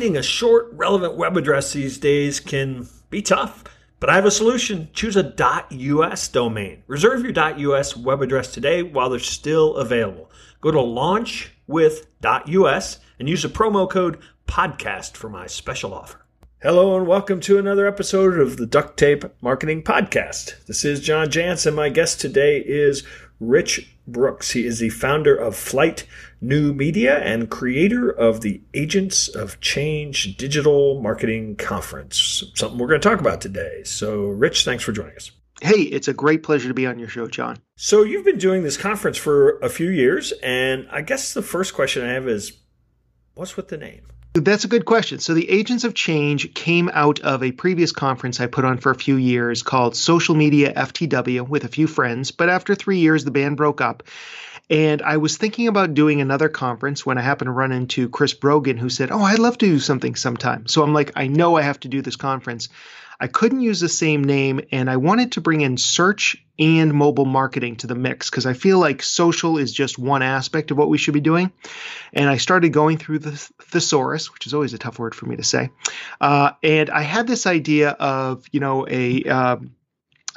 finding a short, relevant web address these days can be tough. But I have a solution. Choose a .us domain. Reserve your .us web address today while they're still available. Go to launchwith.us and use the promo code podcast for my special offer. Hello and welcome to another episode of the Duct Tape Marketing Podcast. This is John Jantsch and my guest today is Rich Brooks. He is the founder of Flyte New Media and creator of the Agents of Change Digital Marketing Conference, something we're going to talk about today. So, Rich, thanks for joining us. Hey, it's a great pleasure to be on your show, John. So, you've been doing this conference for a few years, and I guess the first question I have is what's with the name? That's a good question. So, the Agents of Change came out of a previous conference I put on for a few years called Social Media FTW with a few friends. But after three years, the band broke up. And I was thinking about doing another conference when I happened to run into Chris Brogan, who said, Oh, I'd love to do something sometime. So I'm like, I know I have to do this conference. I couldn't use the same name, and I wanted to bring in search and mobile marketing to the mix because I feel like social is just one aspect of what we should be doing. And I started going through the thesaurus, which is always a tough word for me to say. Uh, and I had this idea of, you know, a uh,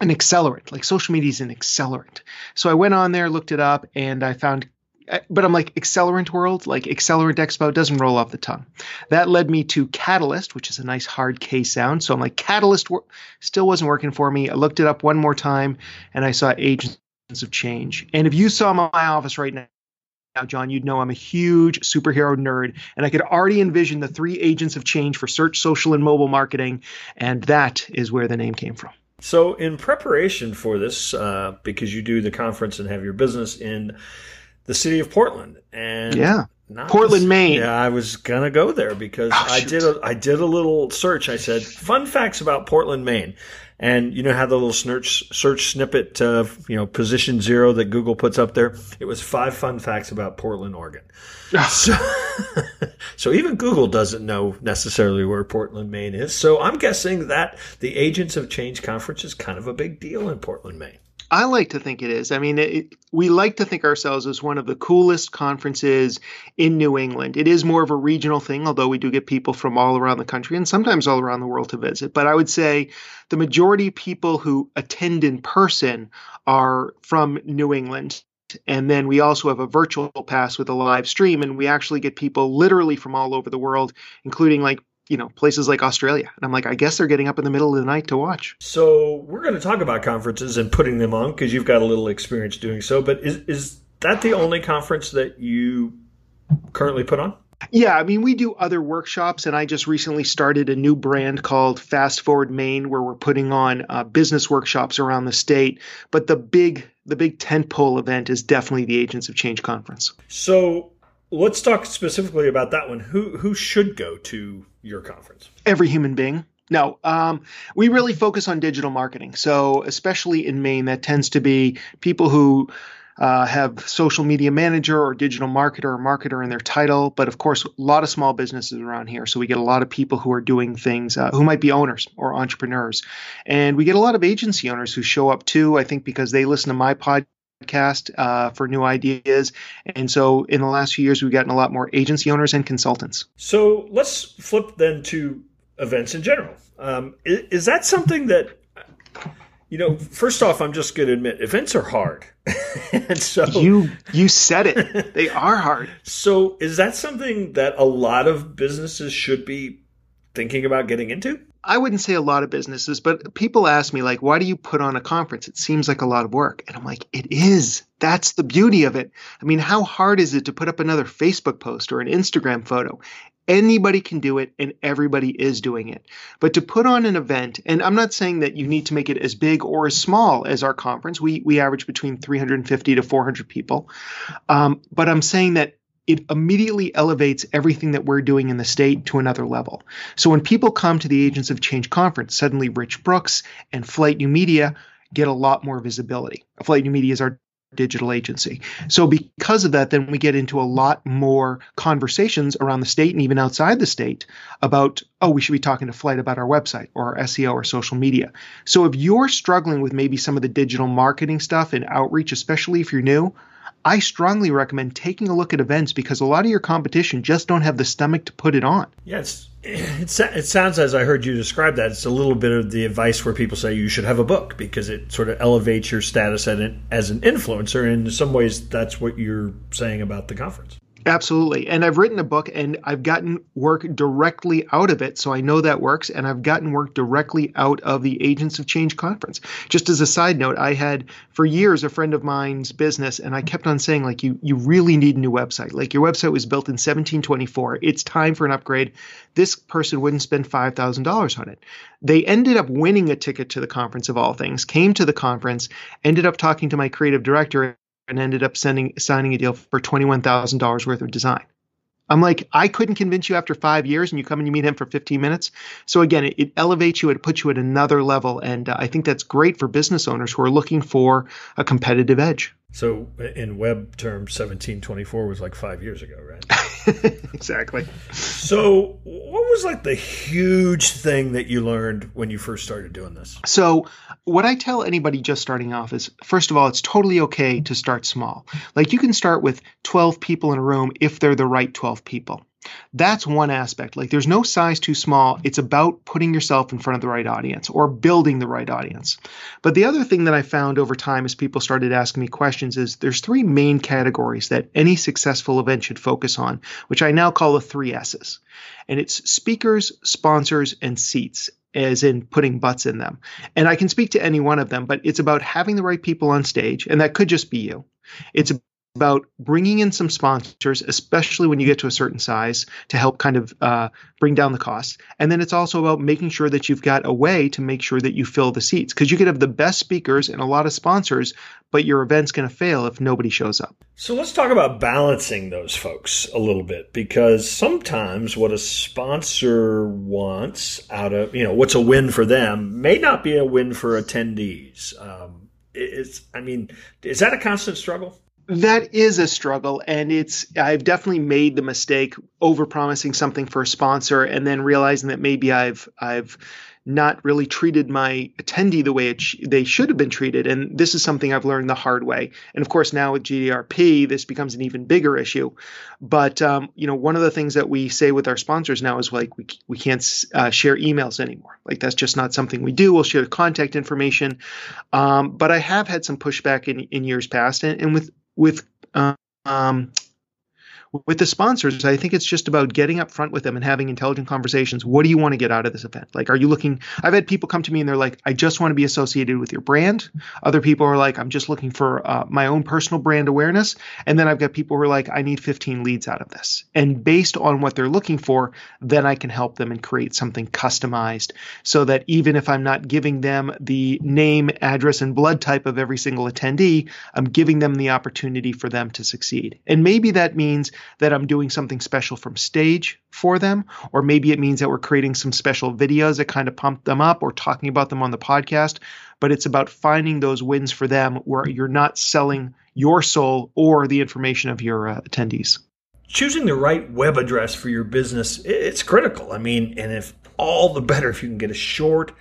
an accelerant, like social media is an accelerant. So I went on there, looked it up, and I found but I'm like Accelerant World, like Accelerant Expo doesn't roll off the tongue. That led me to Catalyst, which is a nice hard K sound. So I'm like Catalyst still wasn't working for me. I looked it up one more time and I saw Agents of Change. And if you saw my office right now, now, John, you'd know I'm a huge superhero nerd, and I could already envision the three agents of change for search, social, and mobile marketing, and that is where the name came from. So, in preparation for this, uh, because you do the conference and have your business in the city of Portland. And yeah. Portland, Maine. Yeah, I was gonna go there because oh, I did a I did a little search. I said fun facts about Portland, Maine, and you know how the little search search snippet of you know position zero that Google puts up there. It was five fun facts about Portland, Oregon. Ah. so, so even Google doesn't know necessarily where Portland, Maine is. So I'm guessing that the Agents of Change conference is kind of a big deal in Portland, Maine. I like to think it is. I mean, it, we like to think ourselves as one of the coolest conferences in New England. It is more of a regional thing, although we do get people from all around the country and sometimes all around the world to visit. But I would say the majority of people who attend in person are from New England. And then we also have a virtual pass with a live stream, and we actually get people literally from all over the world, including like you know places like Australia. And I'm like, I guess they're getting up in the middle of the night to watch. So we're going to talk about conferences and putting them on because you've got a little experience doing so. But is is that the only conference that you currently put on? Yeah, I mean, we do other workshops, and I just recently started a new brand called Fast Forward Maine, where we're putting on uh, business workshops around the state. But the big, the big tentpole event is definitely the Agents of Change conference. So let's talk specifically about that one. Who who should go to your conference? Every human being. No, um, we really focus on digital marketing. So, especially in Maine, that tends to be people who uh, have social media manager or digital marketer or marketer in their title. But of course, a lot of small businesses around here. So we get a lot of people who are doing things uh, who might be owners or entrepreneurs. And we get a lot of agency owners who show up too, I think, because they listen to my podcast podcast uh, for new ideas. And so in the last few years, we've gotten a lot more agency owners and consultants. So let's flip then to events in general. Um, is, is, that something that, you know, first off, I'm just going to admit events are hard. and so you you said it. They are hard. So is that something that a lot of businesses should be thinking about getting into? I wouldn't say a lot of businesses, but people ask me, like, why do you put on a conference? It seems like a lot of work. And I'm like, it is. That's the beauty of it. I mean, how hard is it to put up another Facebook post or an Instagram photo? Anybody can do it and everybody is doing it. But to put on an event, and I'm not saying that you need to make it as big or as small as our conference, we, we average between 350 to 400 people. Um, but I'm saying that it immediately elevates everything that we're doing in the state to another level. So when people come to the Agents of Change conference, suddenly Rich Brooks and Flyte New Media get a lot more visibility. Flyte New Media is our digital agency. So because of that, then we get into a lot more conversations around the state and even outside the state about, oh, we should be talking to Flyte about our website or our SEO or social media. So if you're struggling with maybe some of the digital marketing stuff and outreach, especially if you're new, I strongly recommend taking a look at events because a lot of your competition just don't have the stomach to put it on. Yes. It, it sounds as I heard you describe that, it's a little bit of the advice where people say you should have a book because it sort of elevates your status as an influencer. And in some ways, that's what you're saying about the conference. Absolutely. And I've written a book and I've gotten work directly out of it. So I know that works. And I've gotten work directly out of the Agents of Change conference. Just as a side note, I had for years a friend of mine's business and I kept on saying, like, you, you really need a new website. Like, your website was built in 1724. It's time for an upgrade. This person wouldn't spend $5,000 on it. They ended up winning a ticket to the conference of all things, came to the conference, ended up talking to my creative director and ended up sending signing a deal for $21,000 worth of design. I'm like, I couldn't convince you after five years, and you come and you meet him for 15 minutes. So again, it, it elevates you, it puts you at another level, and uh, I think that's great for business owners who are looking for a competitive edge. So in web terms, 1724 was like five years ago, right? exactly. So what was like the huge thing that you learned when you first started doing this? So what I tell anybody just starting off is, first of all, it's totally okay to start small. Like you can start with 12 people in a room if they're the right 12 people. That's one aspect. Like there's no size too small. It's about putting yourself in front of the right audience or building the right audience. But the other thing that I found over time as people started asking me questions is there's three main categories that any successful event should focus on, which I now call the three S's. And it's speakers, sponsors, and seats as in putting butts in them. And I can speak to any one of them, but it's about having the right people on stage, and that could just be you. It's about bringing in some sponsors, especially when you get to a certain size, to help kind of uh, bring down the cost. And then it's also about making sure that you've got a way to make sure that you fill the seats because you could have the best speakers and a lot of sponsors, but your event's going to fail if nobody shows up. So let's talk about balancing those folks a little bit because sometimes what a sponsor wants out of, you know, what's a win for them may not be a win for attendees. Um, it's, I mean, is that a constant struggle? That is a struggle and it's i've definitely made the mistake over promising something for a sponsor and then realizing that maybe i've i've not really treated my attendee the way sh- they should have been treated and this is something i've learned the hard way. And of course now with GDPR this becomes an even bigger issue. But um, you know one of the things that we say with our sponsors now is like we, we can't uh, share emails anymore. Like that's just not something we do. We'll share contact information. Um, but i have had some pushback in, in years past and, and with with um, with the sponsors, I think it's just about getting up front with them and having intelligent conversations. What do you want to get out of this event? Like, are you looking? I've had people come to me and they're like, I just want to be associated with your brand. Other people are like, I'm just looking for uh, my own personal brand awareness. And then I've got people who are like, I need 15 leads out of this. And based on what they're looking for, then I can help them and create something customized so that even if I'm not giving them the name, address, and blood type of every single attendee, I'm giving them the opportunity for them to succeed. And maybe that means that I'm doing something special from stage for them, or maybe it means that we're creating some special videos that kind of pump them up or talking about them on the podcast. But it's about finding those wins for them where you're not selling your soul or the information of your uh, attendees. Choosing the right web address for your business, it's critical. I mean, and if all the better if you can get a short,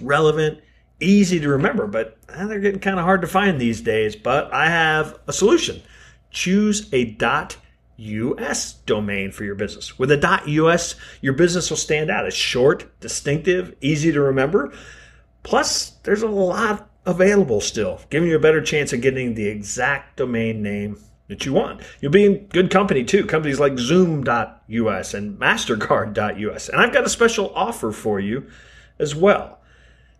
relevant, easy to remember, but eh, they're getting kind of hard to find these days. But I have a solution. Choose a dot US domain for your business. With a .us, your business will stand out. It's short, distinctive, easy to remember. Plus, there's a lot available still, giving you a better chance of getting the exact domain name that you want. You'll be in good company too. Companies like Zoom.us and Mastercard.us. And I've got a special offer for you as well.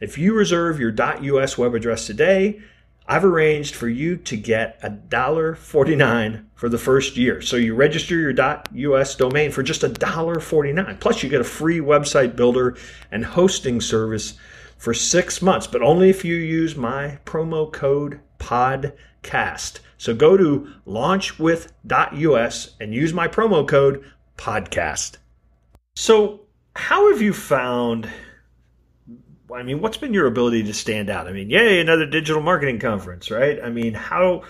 If you reserve your .us web address today, I've arranged for you to get $1.49 for the first year. So you register your .us domain for just $1.49. Plus you get a free website builder and hosting service for 6 months, but only if you use my promo code podcast. So go to launchwith.us and use my promo code podcast. So how have you found I mean, what's been your ability to stand out? I mean, yay, another digital marketing conference, right? I mean, how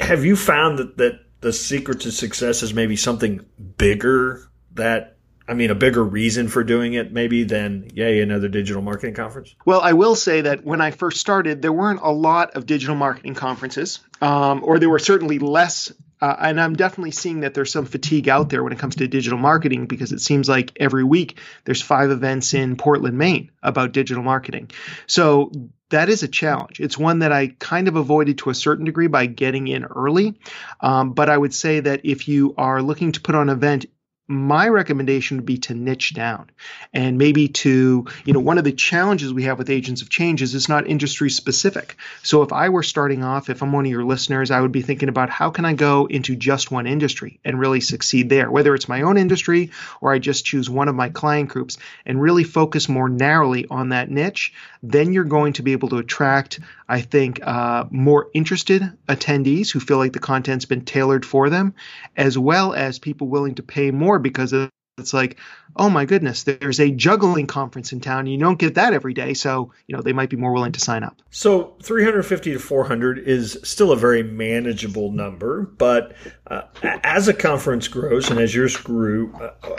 have you found that, that the secret to success is maybe something bigger that I mean, a bigger reason for doing it maybe than, yay, another digital marketing conference? Well, I will say that when I first started, there weren't a lot of digital marketing conferences, um, or there were certainly less uh, and I'm definitely seeing that there's some fatigue out there when it comes to digital marketing because it seems like every week there's five events in Portland, Maine about digital marketing. So that is a challenge. It's one that I kind of avoided to a certain degree by getting in early. Um, but I would say that if you are looking to put on an event my recommendation would be to niche down and maybe to, you know, one of the challenges we have with agents of change is it's not industry specific. So if I were starting off, if I'm one of your listeners, I would be thinking about how can I go into just one industry and really succeed there, whether it's my own industry or I just choose one of my client groups and really focus more narrowly on that niche, then you're going to be able to attract, I think, uh, more interested attendees who feel like the content's been tailored for them, as well as people willing to pay more more because it's like, oh my goodness, there's a juggling conference in town. You don't get that every day, so you know they might be more willing to sign up. So 350 to 400 is still a very manageable number, but uh, as a conference grows and as yours grew, uh,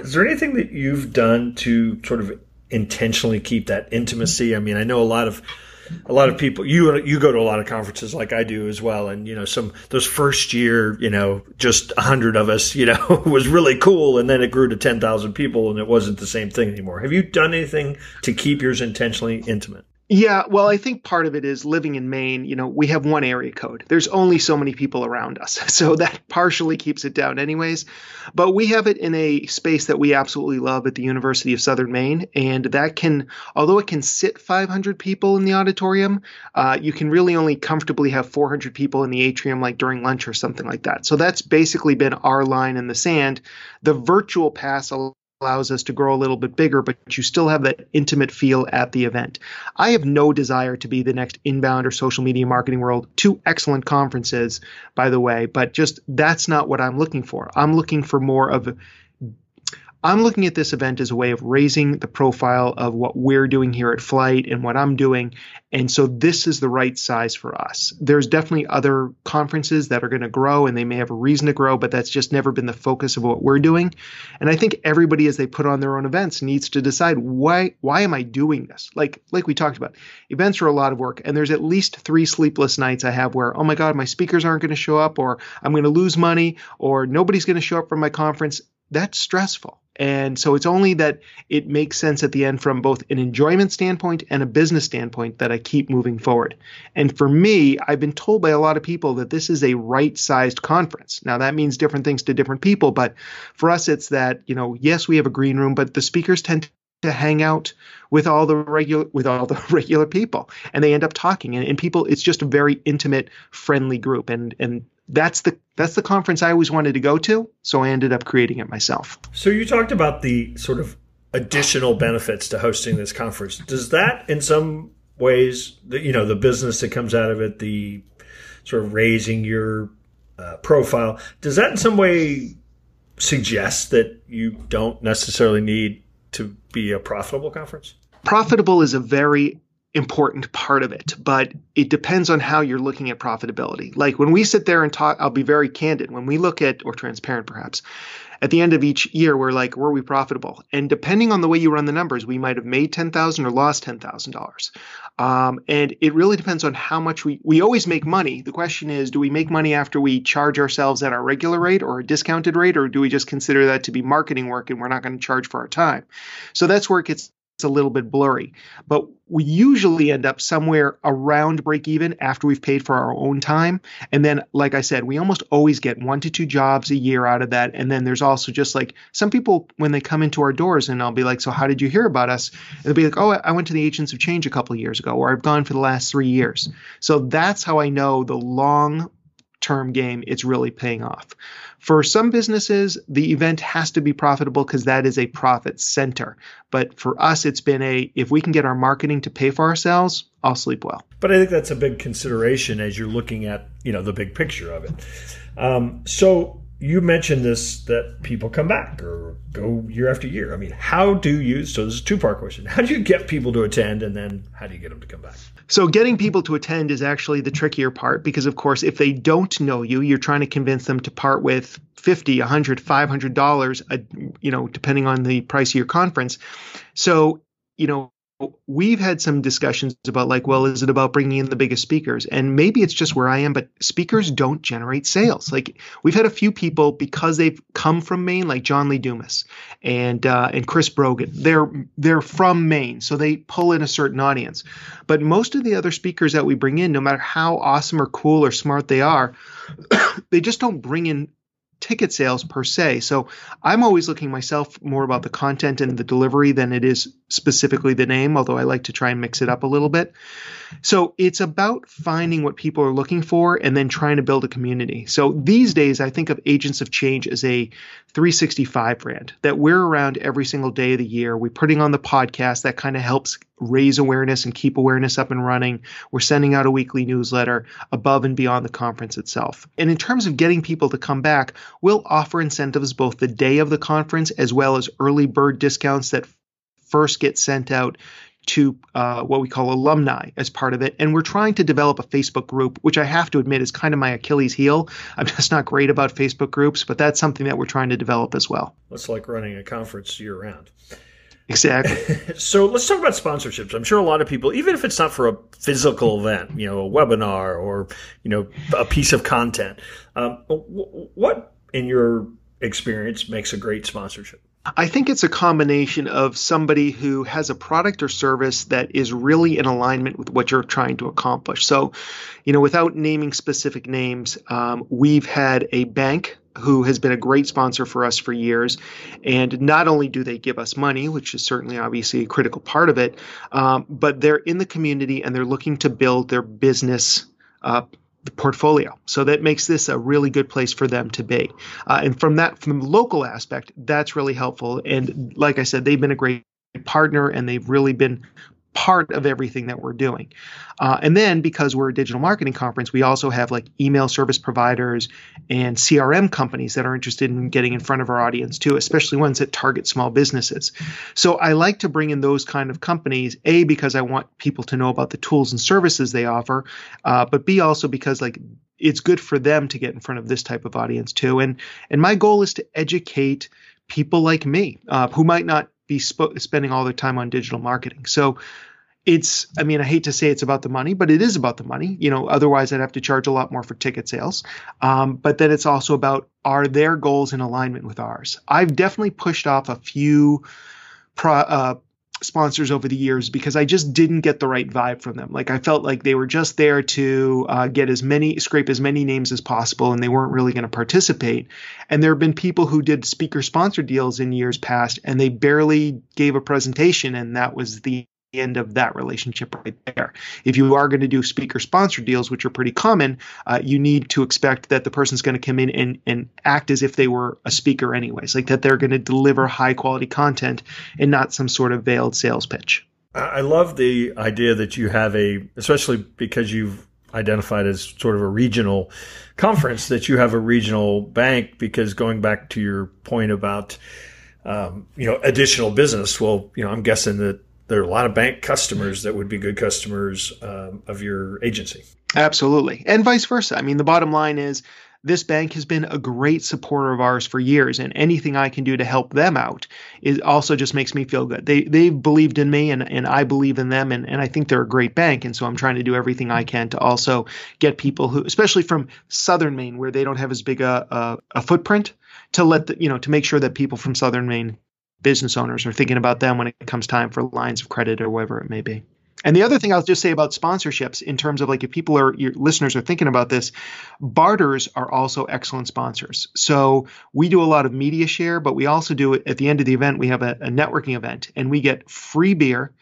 is there anything that you've done to sort of intentionally keep that intimacy? I mean, I know a lot of a lot of people you you go to a lot of conferences like I do as well. And you know some those first year you know just a hundred of us you know was really cool. And then it grew to 10,000 people and it wasn't the same thing anymore. Have you done anything to keep yours intentionally intimate yeah, well, I think part of it is living in Maine. You know, we have one area code. There's only so many people around us. So that partially keeps it down, anyways. But we have it in a space that we absolutely love at the University of Southern Maine. And that can, although it can sit 500 people in the auditorium, uh, you can really only comfortably have 400 people in the atrium, like during lunch or something like that. So that's basically been our line in the sand. The virtual pass allows us to grow a little bit bigger, but you still have that intimate feel at the event. I have no desire to be the next inbound or social media marketing world. Two excellent conferences, by the way, but just that's not what I'm looking for. I'm looking for more of I'm looking at this event as a way of raising the profile of what we're doing here at Flyte and what I'm doing. And so this is the right size for us. There's definitely other conferences that are going to grow and they may have a reason to grow, but that's just never been the focus of what we're doing. And I think everybody as they put on their own events needs to decide why why am I doing this? Like like we talked about. Events are a lot of work and there's at least 3 sleepless nights I have where oh my god, my speakers aren't going to show up or I'm going to lose money or nobody's going to show up for my conference. That's stressful and so it's only that it makes sense at the end from both an enjoyment standpoint and a business standpoint that I keep moving forward. And for me, I've been told by a lot of people that this is a right sized conference. Now, that means different things to different people, but for us, it's that, you know, yes, we have a green room, but the speakers tend to hang out with all the regular with all the regular people and they end up talking and, and people it's just a very intimate friendly group and and that's the that's the conference I always wanted to go to, so I ended up creating it myself. So you talked about the sort of additional benefits to hosting this conference. Does that in some ways, the, you know, the business that comes out of it, the sort of raising your uh, profile, does that in some way suggest that you don't necessarily need to be a profitable conference? Profitable is a very important part of it, but it depends on how you're looking at profitability. Like when we sit there and talk, I'll be very candid. When we look at, or transparent perhaps, at the end of each year, we're like, were we profitable? And depending on the way you run the numbers, we might have made ten thousand or lost ten thousand um, dollars. And it really depends on how much we we always make money. The question is, do we make money after we charge ourselves at our regular rate or a discounted rate, or do we just consider that to be marketing work and we're not going to charge for our time? So that's where it gets a little bit blurry. But we usually end up somewhere around break even after we've paid for our own time. And then, like I said, we almost always get one to two jobs a year out of that. And then there's also just like some people when they come into our doors and I'll be like, So how did you hear about us? They'll be like, Oh, I went to the Agents of Change a couple years ago, or I've gone for the last three years. So that's how I know the long term game, it's really paying off. For some businesses, the event has to be profitable because that is a profit center. But for us, it's been a if we can get our marketing to pay for ourselves, I'll sleep well. But I think that's a big consideration as you're looking at you know the big picture of it. Um, so you mentioned this that people come back or go year after year. I mean, how do you? So this is a two part question. How do you get people to attend, and then how do you get them to come back? So getting people to attend is actually the trickier part because, of course, if they don't know you, you're trying to convince them to part with 50 100 500 dollars uh, you know depending on the price of your conference so you know we've had some discussions about like well is it about bringing in the biggest speakers? And maybe it's just where i am but speakers don't generate sales. Like we've had a few people because they've come from maine like john lee dumas and uh, and chris brogan. They're they're from maine so they pull in a certain audience. But most of the other speakers that we bring in no matter how awesome or cool or smart they are they just don't bring in ticket sales per se. So I'm always looking myself more about the content and the delivery than it is specifically the name, although I like to try and mix it up a little bit. So it's about finding what people are looking for and then trying to build a community. So these days, I think of Agents of Change as a 365 brand that we're around every single day of the year. We're putting on the podcast that kind of helps raise awareness and keep awareness up and running. We're sending out a weekly newsletter above and beyond the conference itself. And in terms of getting people to come back, we'll offer incentives both the day of the conference as well as early bird discounts that first get sent out to uh, what we call alumni as part of it. And we're trying to develop a Facebook group, which I have to admit is kind of my Achilles heel. I'm just not great about Facebook groups, but that's something that we're trying to develop as well. It's like running a conference year round. Exactly. so let's talk about sponsorships. I'm sure a lot of people, even if it's not for a physical event, you know, a webinar or you know a piece of content, um, what in your experience makes a great sponsorship? I think it's a combination of somebody who has a product or service that is really in alignment with what you're trying to accomplish. So, you know, without naming specific names, um, we've had a bank who has been a great sponsor for us for years. And not only do they give us money, which is certainly obviously a critical part of it, um, but they're in the community and they're looking to build their business uh, portfolio. So that makes this a really good place for them to be. Uh, and from that, from the local aspect, that's really helpful. And like I said, they've been a great partner and they've really been part of everything that we're doing. Uh, and then because we're a digital marketing conference, we also have like email service providers and CRM companies that are interested in getting in front of our audience too, especially ones that target small businesses. So I like to bring in those kind of companies, A, because I want people to know about the tools and services they offer, uh, but B, also because like it's good for them to get in front of this type of audience too. And and my goal is to educate people like me uh, who might not be sp- spending all their time on digital marketing. So it's i mean i hate to say it's about the money but it is about the money. You know otherwise i'd have to charge a lot more for ticket sales. Um, but then it's also about are their goals in alignment with ours? I've definitely pushed off a few pro, uh, sponsors over the years because i just didn't get the right vibe from them. Like i felt like they were just there to uh, get as many scrape as many names as possible and they weren't really going to participate. And there have been people who did speaker sponsor deals in years past and they barely gave a presentation and that was the end of that relationship right there. If you are going to do speaker sponsor deals, which are pretty common, uh, you need to expect that the person's going to come in and, and act as if they were a speaker, anyways, like that they're going to deliver high quality content and not some sort of veiled sales pitch. I love the idea that you have a, especially because you've identified as sort of a regional conference, that you have a regional bank, because going back to your point about, um, you know, additional business, well, you know, I'm guessing that there are a lot of bank customers that would be good customers um, of your agency. Absolutely. And vice versa. I mean, the bottom line is this bank has been a great supporter of ours for years, and anything I can do to help them out is also just makes me feel good. They they've believed in me, and, and I believe in them, and, and I think they're a great bank, and so I'm trying to do everything I can to also get people who, especially from Southern Maine, where they don't have as big a a, a footprint, to let the, you know to make sure that people from Southern Maine business owners are thinking about them when it comes time for lines of credit or whatever it may be. And the other thing I'll just say about sponsorships, in terms of like if people are your listeners are thinking about this, barters are also excellent sponsors. So we do a lot of media share, but we also do it at the end of the event. We have a, a networking event, and we get free beer,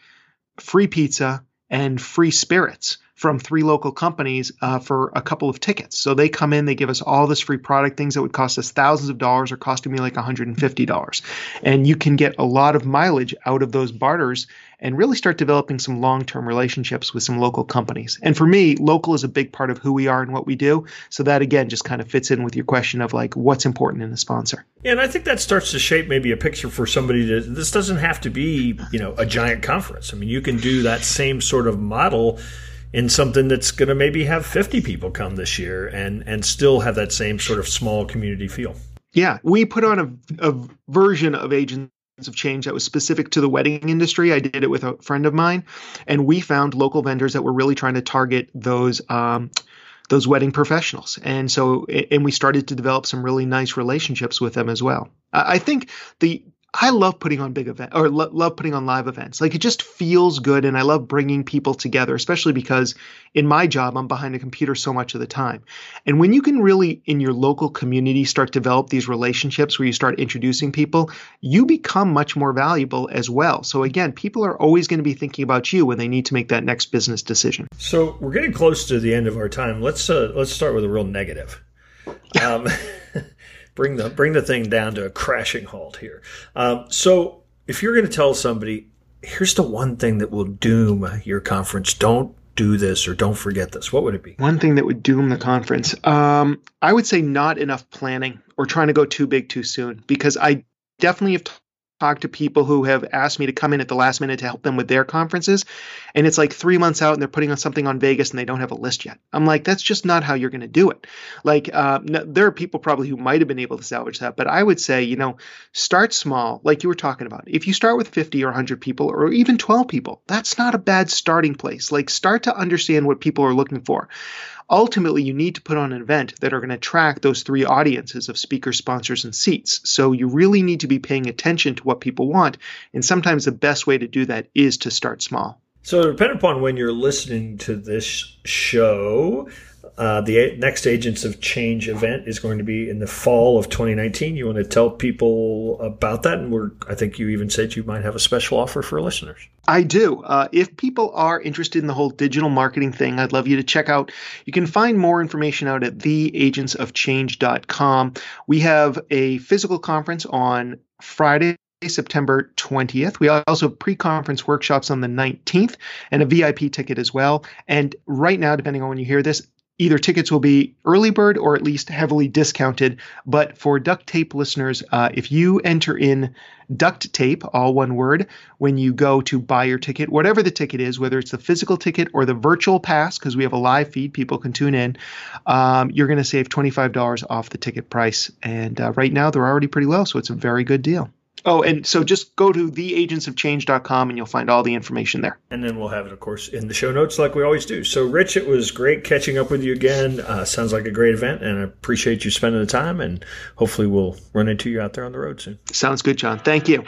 free pizza, and free spirits from three local companies uh, for a couple of tickets. So they come in, they give us all this free product, things that would cost us thousands of dollars or costing me like $150. And you can get a lot of mileage out of those barters and really start developing some long-term relationships with some local companies. And for me, local is a big part of who we are and what we do. So that again just kind of fits in with your question of like what's important in the sponsor. Yeah, and I think that starts to shape maybe a picture for somebody to this doesn't have to be, you know, a giant conference. I mean, you can do that same sort of model in something that's going to maybe have 50 people come this year and and still have that same sort of small community feel. Yeah, we put on a, a version of Agents of Change that was specific to the wedding industry. I did it with a friend of mine, and we found local vendors that were really trying to target those um, those wedding professionals. And so, and we started to develop some really nice relationships with them as well. I think the I love putting on big events or lo- love putting on live events. Like it just feels good, and I love bringing people together, especially because in my job I'm behind a computer so much of the time. And when you can really in your local community start develop these relationships where you start introducing people, you become much more valuable as well. So again, people are always going to be thinking about you when they need to make that next business decision. So we're getting close to the end of our time. Let's uh, let's start with a real negative. Um, bring the bring the thing down to a crashing halt here. Um, so if you're going to tell somebody, here's the one thing that will doom your conference, don't do this or don't forget this. What would it be? One thing that would doom the conference, um, I would say not enough planning or trying to go too big too soon because I definitely have talk to people who have asked me to come in at the last minute to help them with their conferences and it's like three months out and they're putting on something on vegas and they don't have a list yet. I'm like that's just not how you're going to do it. Like uh, there are people probably who might have been able to salvage that but i would say you know start small like you were talking about. If you start with 50 or 100 people or even 12 people that's not a bad starting place. Like start to understand what people are looking for ultimately you need to put on an event that are going to attract those three audiences of speakers, sponsors, and seats. So you really need to be paying attention to what people want. And sometimes the best way to do that is to start small. So, depending upon when you're listening to this show, uh, the next Agents of Change event is going to be in the fall of 2019. You want to tell people about that? And we're, I think you even said you might have a special offer for listeners. I do. Uh, if people are interested in the whole digital marketing thing, I'd love you to check out. You can find more information out at theagentsofchange.com. We have a physical conference on Friday, September 20th. We also have pre conference workshops on the 19th and a VIP ticket as well. And right now, depending on when you hear this, either tickets will be early bird or at least heavily discounted. But for duct tape listeners, uh, if you enter in duct tape, all one word, when you go to buy your ticket, whatever the ticket is, whether it's the physical ticket or the virtual pass, because we have a live feed, people can tune in, um, you're going to save $25 off the ticket price. And uh, right now, they're already pretty low, so it's a very good deal. Oh, and so just go to theagentsofchange.com and you'll find all the information there. And then we'll have it, of course, in the show notes like we always do. So, Rich, it was great catching up with you again. Uh, sounds like a great event, and I appreciate you spending the time. And hopefully, we'll run into you out there on the road soon. Sounds good, John. Thank you.